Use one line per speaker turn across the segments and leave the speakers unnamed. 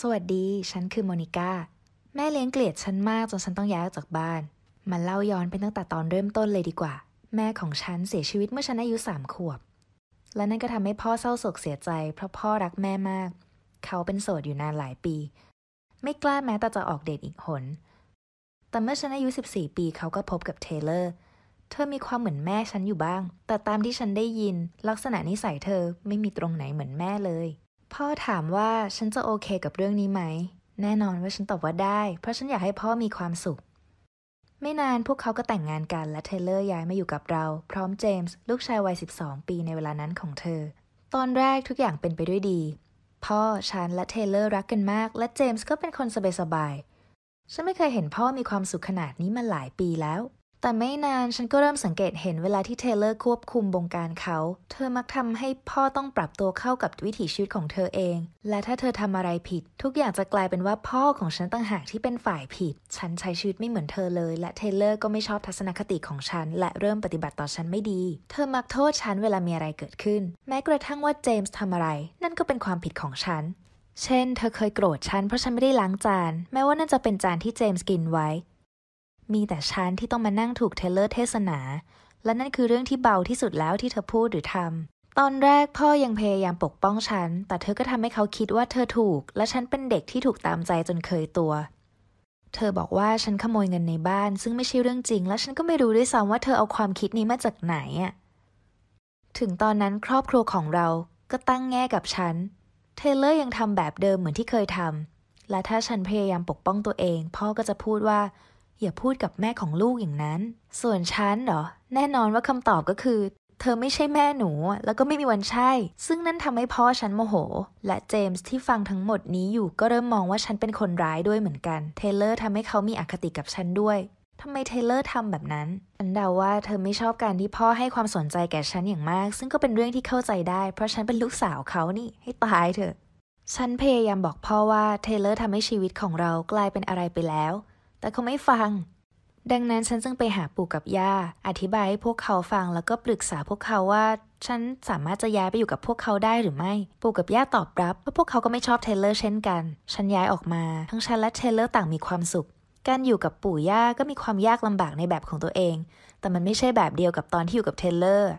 สวัสดี ฉันคือโมนิก้า แม่เลี้ยงเกลียดฉันมากจนฉันต้องย้ายออกจากบ้าน มาเล่าย้อนไปตั้งแต่ตอนเริ่มต้นเลยดีกว่า แม่ของฉันเสียชีวิตเมื่อฉันอายุสามขวบ และนั่นก็ทำให้พ่อเศร้าโศกเสียใจ เพราะพ่อรักแม่มาก เขาเป็นโสดอยู่นานหลายปี ไม่กล้าแม้แต่จะออกเดทอีกหน แต่เมื่อฉันอายุ 14 ปีเขาก็พบกับเทเลอร์ เธอมีความเหมือนแม่ฉันอยู่บ้าง แต่ตามที่ฉันได้ยิน ลักษณะนิสัยเธอไม่มีตรงไหนเหมือนแม่เลย พ่อถามว่าฉันจะโอเคกับเรื่องนี้ไหม แน่นอนว่าฉันตอบว่าได้ เพราะฉันอยากให้พ่อมีความสุข ไม่นานพวกเขาก็แต่งงานกันและเทเลอร์ย้ายมาอยู่กับเรา พร้อมเจมส์ลูกชายวัย 12 ปีในเวลานั้นของเธอ ตอนแรกทุกอย่างเป็นไปด้วยดี พ่อฉันและเทเลอร์รักกันมาก และเจมส์ก็เป็นคนสบายๆฉันไม่เคยเห็นพ่อมีความสุขขนาดนี้มาหลายปีแล้ว แต่ไม่นานฉันก็เริ่มสังเกตเห็นเวลาที่เทเลอร์ควบคุมบงการเขา เธอมักทำให้พ่อต้องปรับตัวเข้ากับวิถีชีวิตของเธอเอง และถ้าเธอทำอะไรผิด ทุกอย่างจะกลายเป็นว่าพ่อของฉันต่างหากที่เป็นฝ่ายผิด ฉันใช้ชีวิตไม่เหมือนเธอเลย และเทเลอร์ก็ไม่ชอบทัศนคติของฉัน และเริ่มปฏิบัติต่อฉันไม่ดี เธอมักโทษฉันเวลามีอะไรเกิดขึ้น แม้กระทั่งว่าเจมส์ทำอะไร นั่นก็เป็นความผิดของฉันเช่น เธอเคยโกรธฉันเพราะฉันไม่ได้ล้างจาน แม้ว่านั่นจะเป็นจานที่เจมส์กินไว้ มีแต่ฉันที่ต้องมานั่งถูกเทเลอร์เทศนา และนั่นคือเรื่องที่เบาที่สุดแล้วที่เธอพูดหรือทำตอนแรกพ่อยังพยายามปกป้องฉัน แต่เธอก็ทำให้เขาคิดว่าเธอถูก และฉันเป็นเด็กที่ถูกตามใจจนเคยตัว เธอบอกว่าฉันขโมยเงินในบ้าน ซึ่งไม่ใช่เรื่องจริง และฉันก็ไม่รู้ด้วยซ้ำว่าเธอเอาความคิดนี้มาจากไหนอะถึงตอนนั้นครอบครัวของเราก็ตั้งแง่กับฉัน เทเลอร์ยังทำแบบเดิมเหมือนที่เคยทำและถ้าฉันพยายามปกป้องตัวเอง พ่อก็จะพูดว่า อย่าพูดกับแม่ของลูกอย่างนั้น ส่วนฉันเหรอ แน่นอนว่าคำตอบก็คือ เธอไม่ใช่แม่หนู แล้วก็ไม่มีวันใช่ ซึ่งนั่นทำให้พ่อฉันโมโห และเจมส์ที่ฟังทั้งหมดนี้อยู่ก็เริ่มมองว่าฉันเป็นคนร้ายด้วยเหมือนกัน เทเลอร์ทำให้เขามีอคติกับฉันด้วยทำไมเทเลอร์ทำแบบนั้น ฉันเดาว่าเธอไม่ชอบการที่พ่อให้ความสนใจแก่ฉันอย่างมาก ซึ่งก็เป็นเรื่องที่เข้าใจได้ เพราะฉันเป็นลูกสาวเขานี่ ให้ตายเถอะ ฉันพยายามบอกพ่อว่าเทเลอร์ทำให้ชีวิตของเรากลายเป็นอะไรไปแล้ว แต่เขาไม่ฟัง ดังนั้นฉันจึงไปหาปู่กับย่า อธิบายให้พวกเขาฟังแล้วก็ปรึกษาพวกเขาว่า ฉันสามารถจะย้ายไปอยู่กับพวกเขาได้หรือไม่ ปู่กับย่าตอบรับว่าพวกเขาก็ไม่ชอบเทเลอร์เช่นกัน ฉันย้ายออกมา ทั้งฉันและเทเลอร์ต่างมีความสุข การอยู่กับปู่ย่าก็มีความยากลำบากในแบบของตัวเอง แต่มันไม่ใช่แบบเดียวกับตอนที่อยู่กับเทเลอร์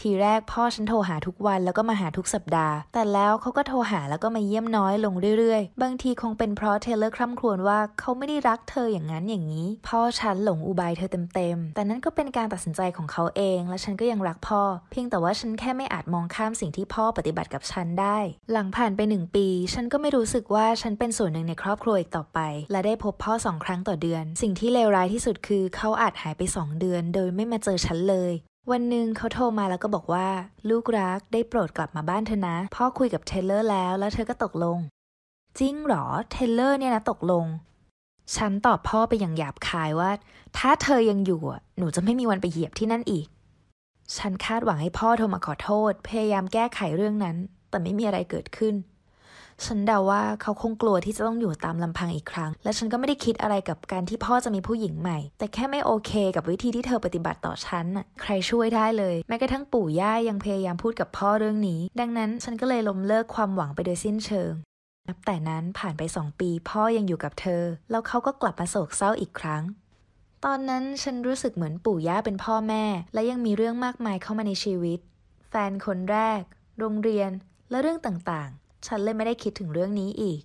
ทีแรกพ่อฉันโทรหาทุกวันแล้วก็มาหาทุกสัปดาห์ แต่แล้วเขาก็โทรหาแล้วก็มาเยี่ยมน้อยลงเรื่อยๆ บางทีคงเป็นเพราะเทเลอร์คร่ำครวญว่าเขาไม่ได้รักเธออย่างนั้นอย่างนี้ พ่อฉันหลงอุบายเธอเต็มๆ แต่นั่นก็เป็นการตัดสินใจของเขาเอง และฉันก็ยังรักพ่อ เพียงแต่ว่าฉันแค่ไม่อาจมองข้ามสิ่งที่พ่อปฏิบัติกับฉันได้ หลังผ่านไปหนึ่งปี ฉันก็ไม่รู้สึกว่าฉันเป็นส่วนหนึ่งในครอบครัวอีกต่อไป และได้พบพ่อสองครั้งต่อเดือน สิ่งที่เลวร้ายที่สุดคือเขาอาจหายไปสองเดือน โดยไม่มาเจอฉันเลย วันหนึ่งเขาโทรมาแล้วก็บอกว่า ลูกรักได้โปรดกลับมาบ้านเถอะนะ พ่อคุยกับเทเลอร์แล้ว แล้วเธอก็ตกลง จริงเหรอ เทเลอร์เนี่ยนะตกลง ฉันตอบพ่อไปอย่างหยาบคายว่า ถ้าเธอยังอยู่อะหนูจะไม่มีวันไปเหยียบที่นั่นอีก ฉันคาดหวังให้พ่อโทรมาขอโทษ พยายามแก้ไขเรื่องนั้น แต่ไม่มีอะไรเกิดขึ้น ฉันเดาว่าเขาคงกลัวที่จะต้องอยู่ตามลำพังอีกครั้ง และฉันก็ไม่ได้คิดอะไรกับการที่พ่อจะมีผู้หญิงใหม่ แต่แค่ไม่โอเคกับวิธีที่เธอปฏิบัติต่อฉันน่ะใครช่วยได้เลย แม้กระทั่งปู่ย่ายังพยายามพูดกับพ่อเรื่องนี้ ดังนั้นฉันก็เลยล้มเลิกความหวังไปโดยสิ้นเชิงนับแต่นั้นผ่านไปสองปีพ่อยังอยู่กับเธอ แล้วเขาก็กลับมาโศกเศร้าอีกครั้ง ตอนนั้นฉันรู้สึกเหมือนปู่ย่าเป็นพ่อแม่ และยังมีเรื่องมากมายเข้ามาในชีวิต แฟนคนแรก โรงเรียนและเรื่องต่างๆ ฉันเลยไม่ได้คิดถึงเรื่องนี้อีก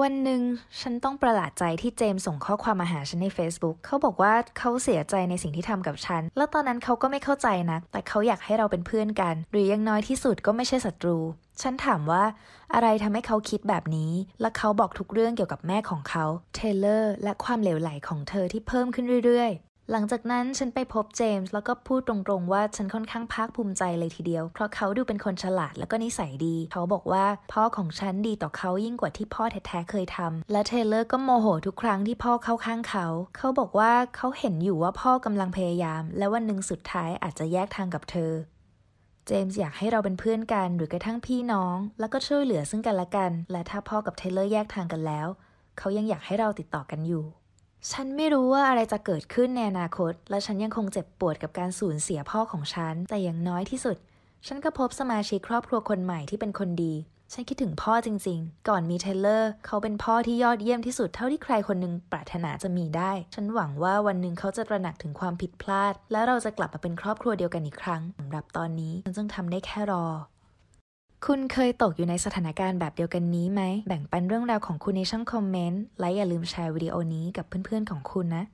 วันหนึ่งฉันต้องประหลาดใจที่เจมส่งข้อความมาหาฉันใน Facebook เขาบอกว่าเขาเสียใจในสิ่งที่ทำกับฉัน แล้วตอนนั้นเขาก็ไม่เข้าใจนะ แต่เขาอยากให้เราเป็นเพื่อนกัน หรือยังน้อยที่สุดก็ไม่ใช่ศัตรู ฉันถามว่าอะไรทำให้เขาคิดแบบนี้ และเขาบอกทุกเรื่องเกี่ยวกับแม่ของเขา เทเลอร์ และความเหลวไหลของเธอที่เพิ่มขึ้นเรื่อยๆ หลังจากนั้นฉันไปพบเจมส์แล้วก็พูดตรงๆว่าฉันค่อนข้างภาคภูมิใจเลยทีเดียว เพราะเขาดูเป็นคนฉลาดแล้วก็นิสัยดี เขาบอกว่าพ่อของฉันดีต่อเขายิ่งกว่าที่พ่อแท้ๆเคยทำและเทเลอร์ก็โมโหทุกครั้งที่พ่อเข้าข้างเขา เขาบอกว่าเขาเห็นอยู่ว่าพ่อกำลังพยายาม และวันหนึ่งสุดท้ายอาจจะแยกทางกับเธอเจมส์อยากให้เราเป็นเพื่อนกันหรือกระทั่งพี่น้อง แล้วก็ช่วยเหลือซึ่งกันและกัน และถ้าพ่อกับเทเลอร์แยกทางกันแล้ว เขายังอยากให้เราติดต่อกันอยู่ ฉันไม่รู้ว่าอะไรจะเกิดขึ้นในอนาคต และฉันยังคงเจ็บปวดกับการสูญเสียพ่อของฉัน แต่อย่างน้อยที่สุด ฉันก็พบสมาชิกครอบครัวคนใหม่ที่เป็นคนดี ฉันคิดถึงพ่อจริงๆ ก่อนมีเทเลอร์ เขาเป็นพ่อที่ยอดเยี่ยมที่สุดเท่าที่ใครคนหนึ่งปรารถนาจะมีได้ ฉันหวังว่าวันหนึ่งเขาจะตระหนักถึงความผิดพลาด และเราจะกลับมาเป็นครอบครัวเดียวกันอีกครั้งสำหรับตอนนี้ฉันจึงทำได้แค่รอ คุณเคยตกอยู่ในสถานการณ์แบบเดียวกันนี้ไหม แบ่งปันเรื่องราวของคุณในช่องคอมเมนต์ และอย่าลืมแชร์วิดีโอนี้กับเพื่อนๆของคุณนะ